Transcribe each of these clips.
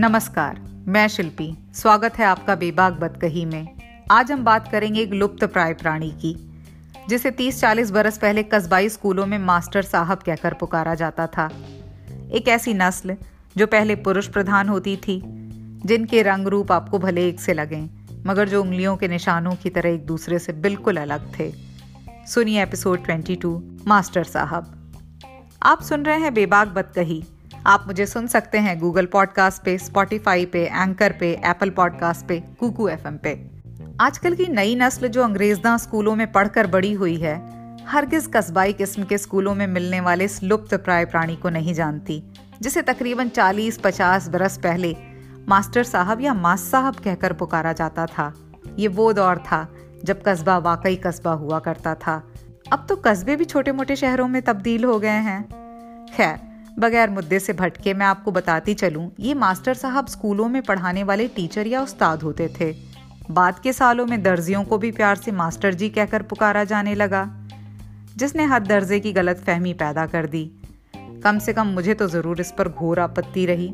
नमस्कार, मैं शिल्पी। स्वागत है आपका बेबाग बदकही में। आज हम बात करेंगे एक लुप्त प्राय प्राणी की, जिसे 30-40 बरस पहले कस्बाई स्कूलों में मास्टर साहब कहकर पुकारा जाता था। एक ऐसी नस्ल, जो पहले पुरुष प्रधान होती थी, जिनके रंग रूप आपको भले एक से लगें, मगर जो उंगलियों के निशानों की तरह एक दूसरे से बिल्कुल अलग थे। सुनिए एपिसोड 22 मास्टर साहब। आप सुन रहे हैं बेबाक बदकही। आप मुझे सुन सकते हैं गूगल पॉडकास्ट पे स्पॉटिफाई पे एंकर पे एप्पल पॉडकास्ट पे कुकू एफ़ पे। आजकल की नई नस्ल जो अंग्रेजदा स्कूलों में पढ़कर बड़ी हुई है, हरगिज कस्बाई किस्म के स्कूलों में मिलने वाले इस लुप्त प्राय प्राणी को नहीं जानती, जिसे तकरीबन 40-50 बरस पहले मास्टर साहब या मास साहब कहकर पुकारा जाता था। ये वो दौर था जब कस्बा वाकई कस्बा हुआ करता था। अब तो कस्बे भी छोटे मोटे शहरों में तब्दील हो गए हैं। खैर बगैर मुद्दे से भटके मैं आपको बताती चलूँ, ये मास्टर साहब स्कूलों में पढ़ाने वाले टीचर या उस्ताद होते थे। बाद के सालों में दर्जियों को भी प्यार से मास्टर जी कहकर पुकारा जाने लगा, जिसने हद दर्जे की गलत फहमी पैदा कर दी। कम से कम मुझे तो ज़रूर इस पर घोर आपत्ति रही,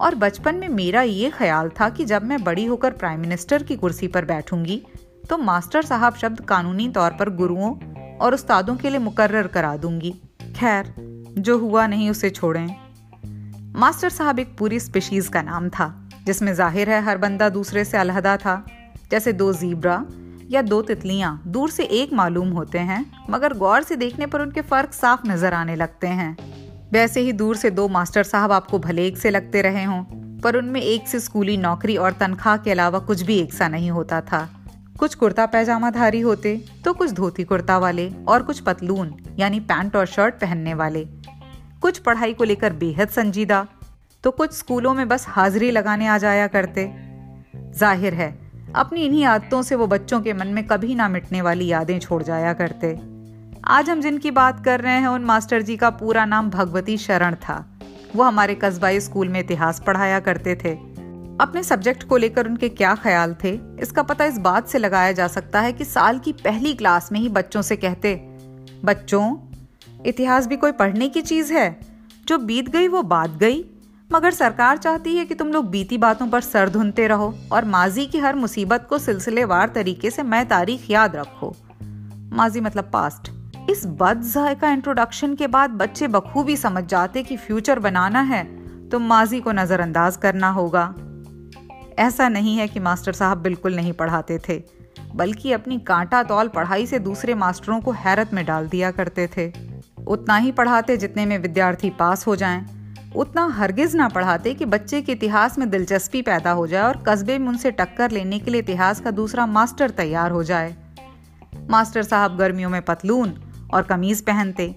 और बचपन में मेरा ये ख्याल था कि जब मैं बड़ी होकर प्राइम मिनिस्टर की कुर्सी पर बैठूँगी तो मास्टर साहब शब्द कानूनी तौर पर गुरुओं और उस्तादों के लिए मुकर्र करा दूँगी। खैर जो हुआ नहीं उसे छोड़ें। मास्टर साहब एक पूरी स्पीशीज का नाम था, जिसमें ज़ाहिर है हर बंदा दूसरे से अलहदा था, जैसे दो जीब्रा या दो तितलियाँ दूर से एक मालूम होते हैं, मगर गौर से देखने पर उनके फ़र्क साफ़ नज़र आने लगते हैं। वैसे ही दूर से दो मास्टर साहब आपको भले एक से लगते रहे हों, पर उनमें एक से स्कूली नौकरी और तनख्वाह के अलावा कुछ भी एक सा नहीं होता था। कुछ कुर्ता पैजामा धारी होते तो कुछ धोती कुर्ता वाले और कुछ पतलून, यानी पैंट और शर्ट पहनने वाले। कुछ पढ़ाई को लेकर बेहद संजीदा तो कुछ स्कूलों में बस हाजिरी लगाने आ जाया करते। ज़ाहिर है, अपनी इन्हीं आदतों से वो बच्चों के मन में कभी ना मिटने वाली यादें छोड़ जाया करते। आज हम जिनकी बात कर रहे हैं, उन मास्टर जी का पूरा नाम भगवती शरण था। वो हमारे कस्बाई स्कूल में इतिहास पढ़ाया करते थे। अपने सब्जेक्ट को लेकर उनके क्या ख्याल थे? इसका पता इस बात से लगाया जा सकता है कि साल की पहली क्लास में ही बच्चों से कहते, बच्चों, इतिहास भी कोई पढ़ने की चीज़ है? जो बीत गई वो बात गई, मगर सरकार चाहती है कि तुम लोग बीती बातों पर सर धुनते रहो और माजी की हर मुसीबत को सिलसिलेवार तरीके से मैं तारीख याद रखो। माजी मतलब पास्ट इस बद का इंट्रोडक्शन के बाद बच्चे बखूबी समझ जाते कि फ्यूचर बनाना है तो माजी को नज़रअंदाज करना होगा। ऐसा नहीं है कि मास्टर साहब बिल्कुल नहीं पढ़ाते थे बल्कि अपनी कांटा तौल पढ़ाई से दूसरे मास्टरों को हैरत में डाल दिया करते थे। उतना ही पढ़ाते जितने में विद्यार्थी पास हो जाएँ, उतना हरगिज ना पढ़ाते कि बच्चे के इतिहास में दिलचस्पी पैदा हो जाए और कस्बे में उनसे टक्कर लेने के लिए इतिहास का दूसरा मास्टर तैयार हो जाए। मास्टर साहब गर्मियों में पतलून और कमीज पहनते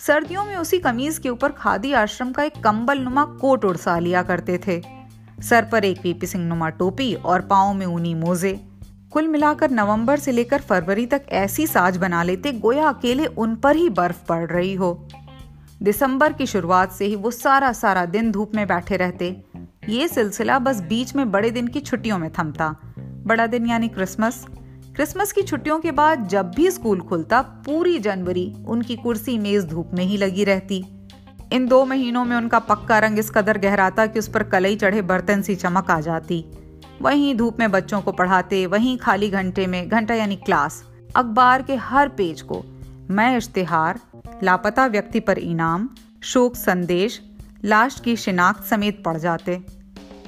सर्दियों में उसी कमीज के ऊपर खादी आश्रम का एक कंबल नुमा कोट उड़सा लिया करते थे। सर पर एक वीपी सिंह नुमा टोपी और पाओ में ऊनी मोजे। कुल मिलाकर नवंबर से लेकर फरवरी तक ऐसी साज बना लेते गोया अकेले उन पर ही बर्फ़ पड़ रही हो। दिसंबर की शुरुआत से ही वो सारा सारा दिन धूप में बैठे रहते। ये सिलसिला बस बीच में बड़े दिन की छुट्टियों में थमता। बड़ा दिन यानी क्रिसमस। क्रिसमस की छुट्टियों के बाद जब भी स्कूल खुलता पूरी जनवरी उनकी कुर्सी मेज धूप में ही लगी रहती। इन दो महीनों में उनका पक्का रंग इस कदर गहराता कि उस पर कलई चढ़े बर्तन सी चमक आ जाती। वहीं धूप में बच्चों को पढ़ाते, वहीं खाली घंटे में, घंटा यानी क्लास, अखबार के हर पेज को। मैं इश्तेहार, लापता व्यक्ति पर इनाम, शोक संदेश, लाश की शिनाख्त समेत पड़ जाते।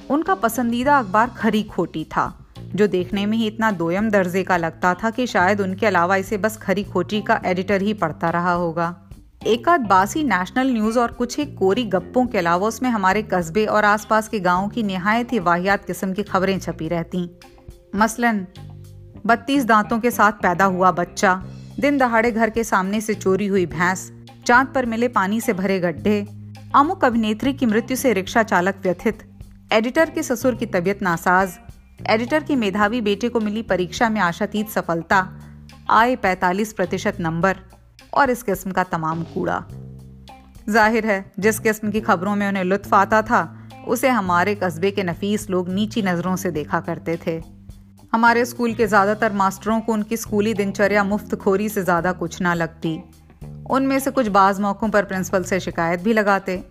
उनका पसंदीदा अखबार खरी खोटी था, जो देखने में ही इतना दोयम दर्जे का लगता था कि शायद उनके अलावा इसे बस खरी खोटी का एडिटर ही पढ़ता रहा होगा। एक आध बासी नेशनल न्यूज़ और कुछ एक कोरी गप्पों के अलावा उसमें हमारे कस्बे और आसपास के गाँवों की निहायत ही वाहियात किस्म की खबरें छपी रहती। मसलन, बत्तीस दांतों के साथ पैदा हुआ बच्चा, दिन दहाड़े घर के सामने से चोरी हुई भैंस, चाँद पर मिले पानी से भरे गड्ढे, अमुक अभिनेत्री की मृत्यु से रिक्शा चालक व्यथित, एडिटर के ससुर की तबीयत नासाज, एडिटर के मेधावी बेटे को मिली परीक्षा में आशातीत सफलता, आए 45 प्रतिशत नंबर। और इस किस्म का तमाम कूड़ा। ज़ाहिर है, जिस किस्म की खबरों में उन्हें लुत्फ आता था, उसे हमारे कस्बे के नफीस लोग नीची नज़रों से देखा करते थे। हमारे स्कूल के ज़्यादातर मास्टरों को उनकी स्कूली दिनचर्या मुफ़्त खोरी से ज़्यादा कुछ ना लगती। उनमें से कुछ बाज़ मौक़ों पर प्रिंसिपल से शिकायत भी लगाते।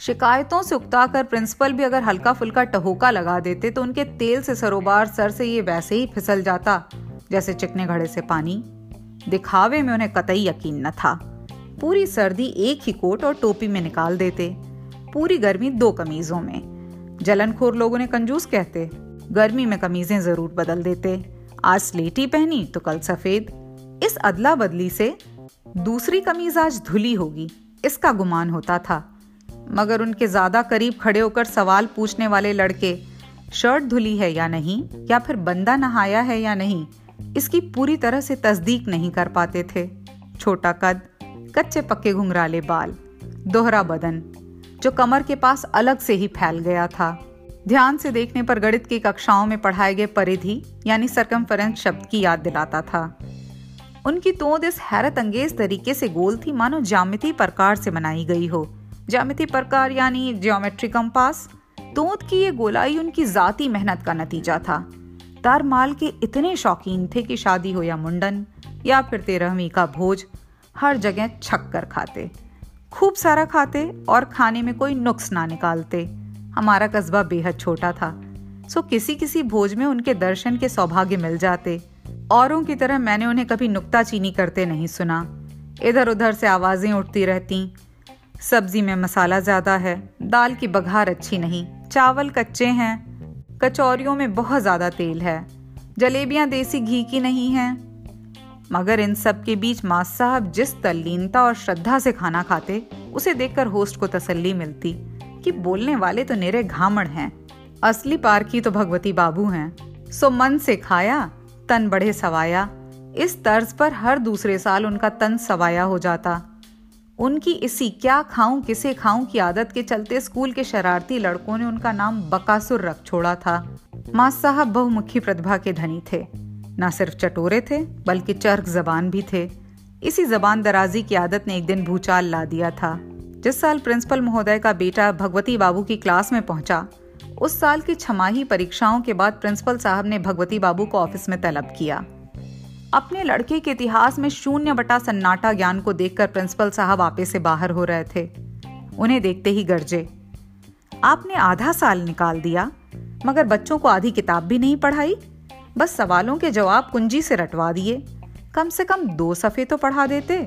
शिकायतों से उकताकर प्रिंसिपल भी अगर हल्का फुल्का टहोका लगा देते तो उनके तेल से सरोबार सर से ये वैसे ही फिसल जाता, जैसे चिकने घड़े से पानी। दिखावे में उन्हें कतई यकीन न था। पूरी सर्दी एक ही कोट और टोपी में निकाल देते। पूरी गर्मी दो कमीजों में। जलनखोर लोग उन्हें कंजूस कहते, गर्मी में कमीजें ज़रूर बदल देते। आज स्लेटी पहनी तो कल सफ़ेद। इस अदला बदली से दूसरी कमीज आज धुली होगी। इसका गुमान होता था। मगर उनके ज़्यादा करीब खड़े होकर सवाल पूछने वाले लड़के, शर्ट धुली है या नहीं? या फिर बंदा नहाया है या नहीं? इसकी पूरी तरह से तस्दीक नहीं कर पाते थे। छोटा कद, कच्चे पक्के घुंघराले बाल, दोहरा बदन, जो कमर के पास अलग से ही फैल गया था। ध्यान से देखने पर गणित की कक्षाओं में पढ़ाए गए परिधि, यानी सरकमफरेंस शब्द की याद दिलाता था। उनकी तोंद इस हैरत अंगेज तरीके से गोल थी, मानो जामिति प्रकार से बनाई गई हो। जामिति प्रकार यानी ज्योमेट्री कंपास तोंद की ये गोलाई उनकी जाती मेहनत का नतीजा था। तारमाल के इतने शौकीन थे कि शादी हो या मुंडन, या फिर तेरहवीं का भोज, हर जगह छक कर खाते। खूब सारा खाते और खाने में कोई नुक्स ना निकालते। हमारा कस्बा बेहद छोटा था, सो किसी किसी भोज में उनके दर्शन के सौभाग्य मिल जाते। औरों की तरह मैंने उन्हें कभी नुक्ता चीनी करते नहीं सुना। इधर उधर से आवाज़ें उठती रहती। सब्ज़ी में मसाला ज़्यादा है, दाल की बघार अच्छी नहीं, चावल कच्चे हैं कचौरियों में बहुत ज़्यादा तेल है। जलेबियाँ देसी घी की नहीं हैं। मगर इन सब के बीच मास साहब जिस तल्लीनता और श्रद्धा से खाना खाते, उसे देखकर होस्ट को तसल्ली मिलती कि बोलने वाले तो निरे घामड़ हैं। असली पारखी तो भगवती बाबू हैं। सो मन से खाया, तन बढ़े सवाया। इस तर्ज पर हर दूसरे साल उनका तन सवाया हो जाता। उनकी इसी क्या खाऊं, किसे खाऊं की आदत के चलते स्कूल के शरारती लड़कों ने उनका नाम बकासुर रख छोड़ा था। माँ साहब बहुमुखी प्रतिभा के धनी थे। न सिर्फ़ चटोरे थे, बल्कि चर्क जबान भी थे। इसी जबान दराजी की आदत ने एक दिन भूचाल ला दिया था। जिस साल प्रिंसिपल महोदय का बेटा भगवती बाबू की क्लास में पहुँचा, उस साल की छमाही परीक्षाओं के बाद प्रिंसिपल साहब ने भगवती बाबू को ऑफ़िस में तलब किया। अपने लड़के के इतिहास में शून्य बटा सन्नाटा ज्ञान को देखकर प्रिंसिपल साहब आपे से बाहर हो रहे थे। उन्हें देखते ही गर्जे। आपने आधा साल निकाल दिया, मगर बच्चों को आधी किताब भी नहीं पढ़ाई। बस सवालों के जवाब कुंजी से रटवा दिए। कम से कम दो सफ़े तो पढ़ा देते।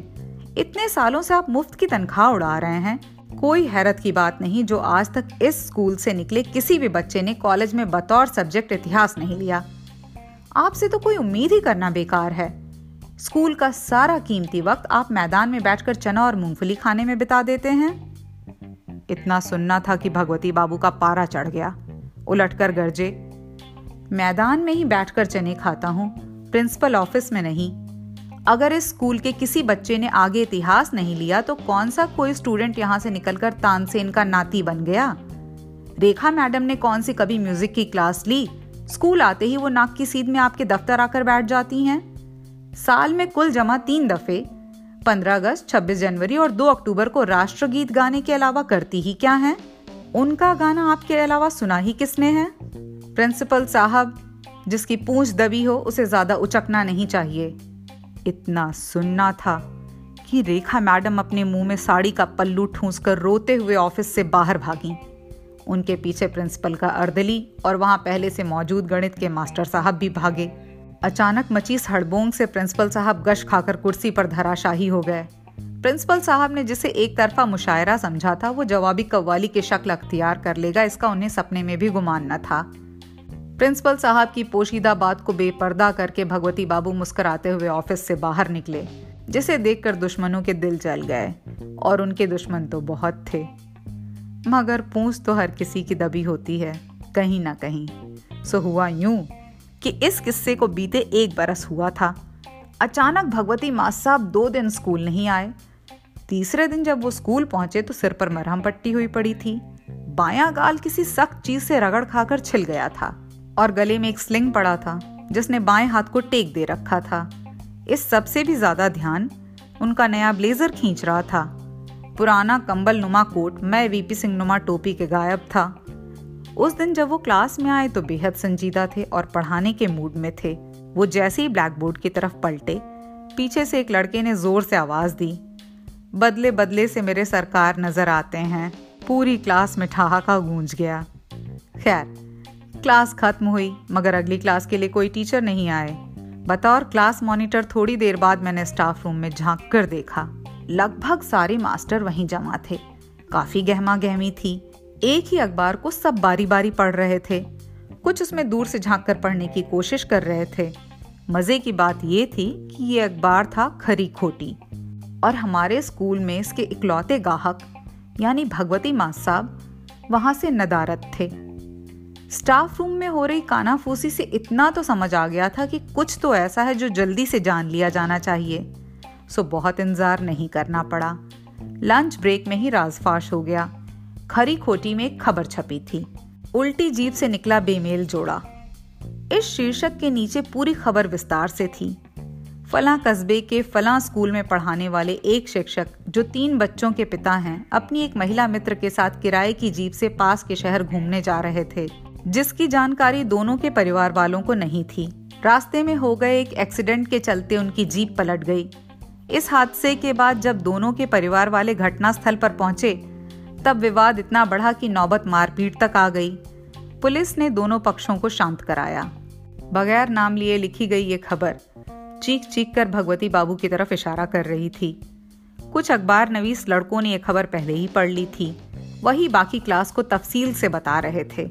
इतने सालों से आप मुफ़्त की तनख्वाह उड़ा रहे हैं। कोई हैरत की बात नहीं जो आज तक इस स्कूल से निकले किसी भी बच्चे ने कॉलेज में बतौर सब्जेक्ट इतिहास नहीं लिया। आपसे तो कोई उम्मीद ही करना बेकार है। स्कूल का सारा कीमती वक्त आप मैदान में बैठकर चना और मूंगफली खाने में बिता देते हैं। इतना सुनना था कि भगवती बाबू का पारा चढ़ गया। उलटकर गरजे, मैदान में ही बैठकर चने खाता हूँ, प्रिंसिपल ऑफ़िस में नहीं। अगर इस स्कूल के किसी बच्चे ने आगे इतिहास नहीं लिया तो कौन सा कोई स्टूडेंट यहाँ से निकलकर तानसेन का नाती बन गया? रेखा मैडम ने कौन सी कभी म्यूज़िक की क्लास ली? स्कूल आते ही वो नाक की सीध में आपके दफ्तर आकर बैठ जाती हैं। साल में कुल जमा तीन दफे 15 अगस्त 26 जनवरी और 2 अक्टूबर को राष्ट्रगीत गाने के अलावा करती ही क्या है? उनका गाना आपके अलावा सुना ही किसने है? प्रिंसिपल साहब, जिसकी पूंछ दबी हो, उसे ज़्यादा उचकना नहीं चाहिए। इतना सुनना था कि रेखा मैडम अपने मुँह में साड़ी का पल्लू ठूंस कर रोते हुए ऑफ़िस से बाहर भागी। उनके पीछे प्रिंसिपल का अर्दली और वहाँ पहले से मौजूद गणित के मास्टर साहब भी भागे। अचानक मची हड़बोंग से प्रिंसिपल साहब गश खाकर कुर्सी पर धराशाही हो गए। प्रिंसिपल साहब ने जिसे एक तरफा मुशायरा समझा था, वो जवाबी कव्वाली के शक्ल अख्तियार कर लेगा, इसका उन्हें सपने में भी गुमान न था। प्रिंसिपल साहब की पोशीदा बात को बेपर्दा करके भगवती बाबू मुस्कराते हुए ऑफ़िस से बाहर निकले, जिसे देखकर दुश्मनों के दिल जल गए, और उनके दुश्मन तो बहुत थे। मगर पूछ तो हर किसी की दबी होती है, कहीं ना कहीं। सो हुआ यूँ कि इस किस्से को बीते एक बरस हुआ था। अचानक भगवती माँ साहब दो दिन स्कूल नहीं आए। तीसरे दिन जब वो स्कूल पहुँचे तो सिर पर मरहम पट्टी हुई पड़ी थी। बायां गाल किसी सख्त चीज़ से रगड़ खाकर छिल गया था और गले में एक स्लिंग पड़ा था, जिसने बाएँ हाथ को टेक दे रखा था। इस सबसे भी ज़्यादा ध्यान उनका नया ब्लेजर खींच रहा था। पुराना कंबल नुमा कोट मैं वीपी सिंह नुमा टोपी के गायब था। उस दिन जब वो क्लास में आए तो बेहद संजीदा थे और पढ़ाने के मूड में थे। वो जैसे ही ब्लैक बोर्ड की तरफ़ पलटे, पीछे से एक लड़के ने ज़ोर से आवाज़ दी, बदले बदले से मेरे सरकार नज़र आते हैं। पूरी क्लास में ठहाका गूंज गया। खैर, क्लास खत्म हुई, मगर अगली क्लास के लिए कोई टीचर नहीं आए। बतौर क्लास मॉनिटर थोड़ी देर बाद मैंने स्टाफ रूम में झाँक कर देखा। लगभग सारे मास्टर वहीं जमा थे। काफ़ी गहमा गहमी थी। एक ही अखबार को सब बारी बारी पढ़ रहे थे। कुछ उसमें दूर से झाँक कर पढ़ने की कोशिश कर रहे थे। मज़े की बात यह थी कि ये अखबार था खरी खोटी। और हमारे स्कूल में इसके इकलौते गाहक, यानी भगवती माँ साहब, वहाँ से नदारत थे। स्टाफ रूम में हो रही कानाफूसी से इतना तो समझ आ गया था कि कुछ तो ऐसा है जो जल्दी से जान लिया जाना चाहिए। सो बहुत इंतज़ार नहीं करना पड़ा। लंच ब्रेक में ही राजफाश हो गया। खरी खोटी में खबर छपी थी। उल्टी जीप से निकला बेमेल जोड़ा। इस शीर्षक के नीचे पूरी खबर विस्तार से थी। फला कस्बे के फला स्कूल में पढ़ाने वाले एक शिक्षक, जो तीन बच्चों के पिता हैं, अपनी एक महिला मित्र के साथ किराए की जीप से पास के शहर घूमने जा रहे थे, जिसकी जानकारी दोनों के परिवार वालों को नहीं थी। रास्ते में हो गए एक एक्सीडेंट के चलते उनकी जीप पलट गई। इस हादसे के बाद जब दोनों के परिवार वाले घटनास्थल पर पहुँचे, तब विवाद इतना बढ़ा कि नौबत मारपीट तक आ गई। पुलिस ने दोनों पक्षों को शांत कराया। बगैर नाम लिए लिखी गई ये खबर चीख चीख कर भगवती बाबू की तरफ़ इशारा कर रही थी। कुछ अखबार नवीस लड़कों ने यह खबर पहले ही पढ़ ली थी। वही बाकी क्लास को तफसील से बता रहे थे।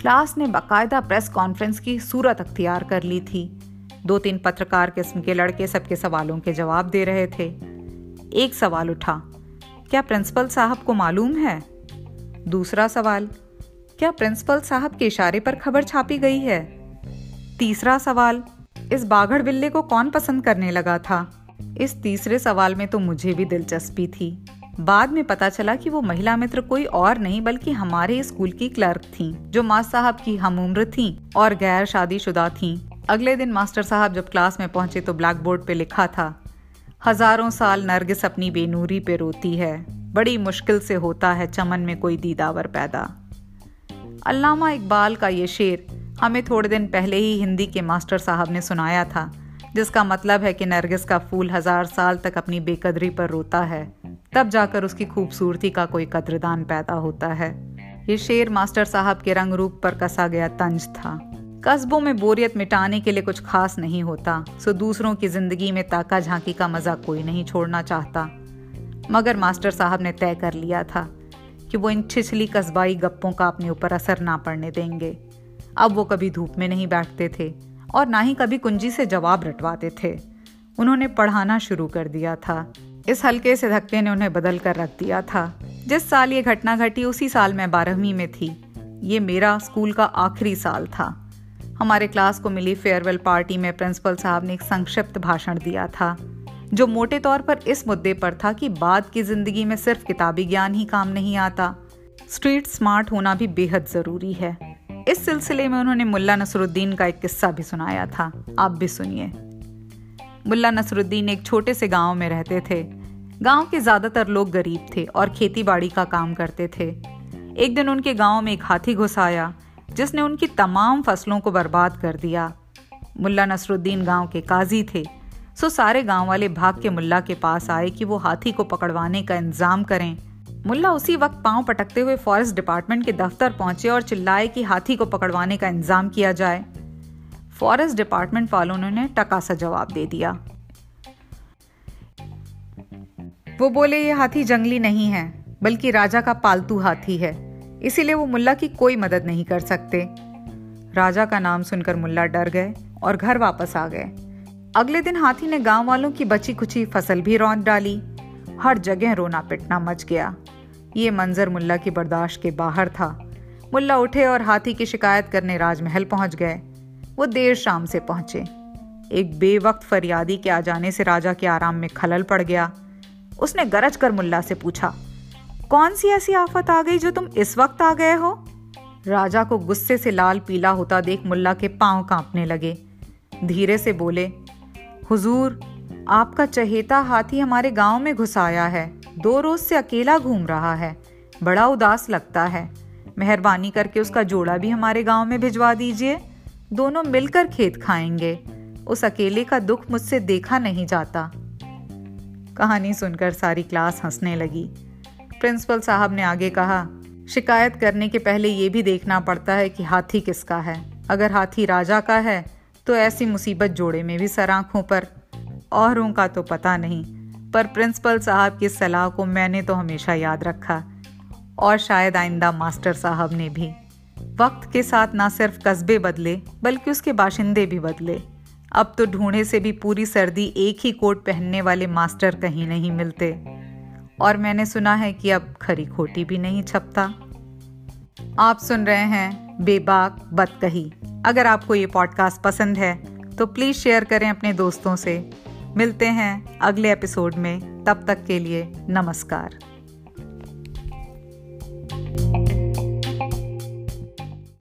क्लास ने बाकायदा प्रेस कॉन्फ्रेंस की सूरत अख्तियार कर ली थी। दो तीन पत्रकार किस्म के लड़के सबके सवालों के जवाब दे रहे थे। एक सवाल उठा, क्या प्रिंसिपल साहब को मालूम है? दूसरा सवाल, क्या प्रिंसिपल साहब के इशारे पर खबर छापी गई है? तीसरा सवाल, इस बाघड़ बिल्ले को कौन पसंद करने लगा था? इस तीसरे सवाल में तो मुझे भी दिलचस्पी थी। बाद में पता चला कि वो महिला मित्र कोई और नहीं, बल्कि हमारे स्कूल की क्लर्क थी, जो माँ साहब की हम उम्र थी और गैर शादीशुदा थी। अगले दिन मास्टर साहब जब क्लास में पहुँचे तो ब्लैक बोर्ड पर लिखा था, हज़ारों साल नरगिस अपनी बेनूरी पे रोती है, बड़ी मुश्किल से होता है चमन में कोई दीदावर पैदा। अल्लामा इकबाल का ये शेर हमें थोड़े दिन पहले ही हिंदी के मास्टर साहब ने सुनाया था, जिसका मतलब है कि नरगिस का फूल हज़ार साल तक अपनी बेकदरी पर रोता है, तब जाकर उसकी खूबसूरती का कोई कद्रदान पैदा होता है। ये शेर मास्टर साहब के रंग रूप पर कसा गया तंज था। कस्बों में बोरियत मिटाने के लिए कुछ खास नहीं होता, सो दूसरों की ज़िंदगी में ताका झांकी का मज़ा कोई नहीं छोड़ना चाहता। मगर मास्टर साहब ने तय कर लिया था कि वो इन छिछली कस्बाई गप्पों का अपने ऊपर असर ना पड़ने देंगे। अब वो कभी धूप में नहीं बैठते थे और ना ही कभी कुंजी से जवाब रटवाते थे। उन्होंने पढ़ाना शुरू कर दिया था। इस हल्के से धक्के ने उन्हें बदल कर रख दिया था। जिस साल ये घटना घटी, उसी साल मैं बारहवीं में थी। ये मेरा स्कूल का आखिरी साल था। हमारे क्लास को मिली फेयरवेल पार्टी में प्रिंसिपल साहब ने एक संक्षिप्त भाषण दिया था, जो मोटे तौर पर इस मुद्दे पर था कि बाद की ज़िंदगी में सिर्फ़ किताबी ज्ञान ही काम नहीं आता। स्ट्रीट स्मार्ट होना भी बेहद ज़रूरी है। इस सिलसिले में उन्होंने मुल्ला नसरुद्दीन का एक किस्सा भी सुनाया था। आप भी सुनिए। मुल्ला नसरुद्दीन एक छोटे से गाँव में रहते थे। गाँव के ज़्यादातर लोग गरीब थे और खेती बाड़ी का काम करते थे। एक दिन उनके गाँव में एक हाथी घुस आया। जिसने उनकी तमाम फ़सलों को बर्बाद कर दिया। मुल्ला नसरुद्दीन गाँव के काजी थे। सो सारे गाँव वाले भाग के मुल्ला के पास आए कि वो हाथी को पकड़वाने का इंतज़ाम करें। मुल्ला उसी वक्त पाँव पटकते हुए फॉरेस्ट डिपार्टमेंट के दफ्तर पहुँचे और चिल्लाए कि हाथी को पकड़वाने का इंतज़ाम किया जाए। फॉरेस्ट डिपार्टमेंट वालों ने टका सा जवाब दे दिया। वो बोले, ये हाथी जंगली नहीं है, बल्कि राजा का पालतू हाथी है। इसीलिए वो मुल्ला की कोई मदद नहीं कर सकते। राजा का नाम सुनकर मुल्ला डर गए और घर वापस आ गए। अगले दिन हाथी ने गाँव वालों की बची कुची फ़सल भी रौंद डाली। हर जगह रोना पिटना मच गया। ये मंजर मुल्ला की बर्दाश्त के बाहर था। मुल्ला उठे और हाथी की शिकायत करने राजमहल पहुँच गए। वो देर शाम से पहुँचे। एक बेवक्त फरियादी के आ जाने से राजा के आराम में खलल पड़ गया। उसने गरज कर मुल्ला से पूछा कौन सी ऐसी आफत आ गई जो तुम इस वक्त आ गए हो? राजा को गुस्से से लाल पीला होता देख मुल्ला के पाँव कांपने लगे। धीरे से बोले, हुजूर, आपका चहेता हाथी हमारे गाँव में घुस आया है। दो रोज से अकेला घूम रहा है। बड़ा उदास लगता है। मेहरबानी करके उसका जोड़ा भी हमारे गाँव में भिजवा दीजिए। दोनों मिलकर खेत खाएँगे। उस अकेले का दुख मुझसे देखा नहीं जाता। कहानी सुनकर सारी क्लास हंसने लगी। प्रिंसिपल साहब ने आगे कहा, शिकायत करने के पहले ये भी देखना पड़ता है कि हाथी किसका है। अगर हाथी राजा का है तो ऐसी मुसीबत जोड़े में भी सर आँखों पर। औरों का तो पता नहीं, पर प्रिंसिपल साहब की सलाह को मैंने तो हमेशा याद रखा। और शायद आइंदा मास्टर साहब ने भी। वक्त के साथ ना सिर्फ़ कस्बे बदले, बल्कि उसके बाशिंदे भी बदले। अब तो ढूंढे से भी पूरी सर्दी एक ही कोट पहनने वाले मास्टर कहीं नहीं मिलते। और मैंने सुना है कि अब खरी खोटी भी नहीं छपता। आप सुन रहे हैं बेबाक बतकही अगर आपको ये पॉडकास्ट पसंद है तो प्लीज़ शेयर करें अपने दोस्तों से। मिलते हैं अगले एपिसोड में। तब तक के लिए नमस्कार।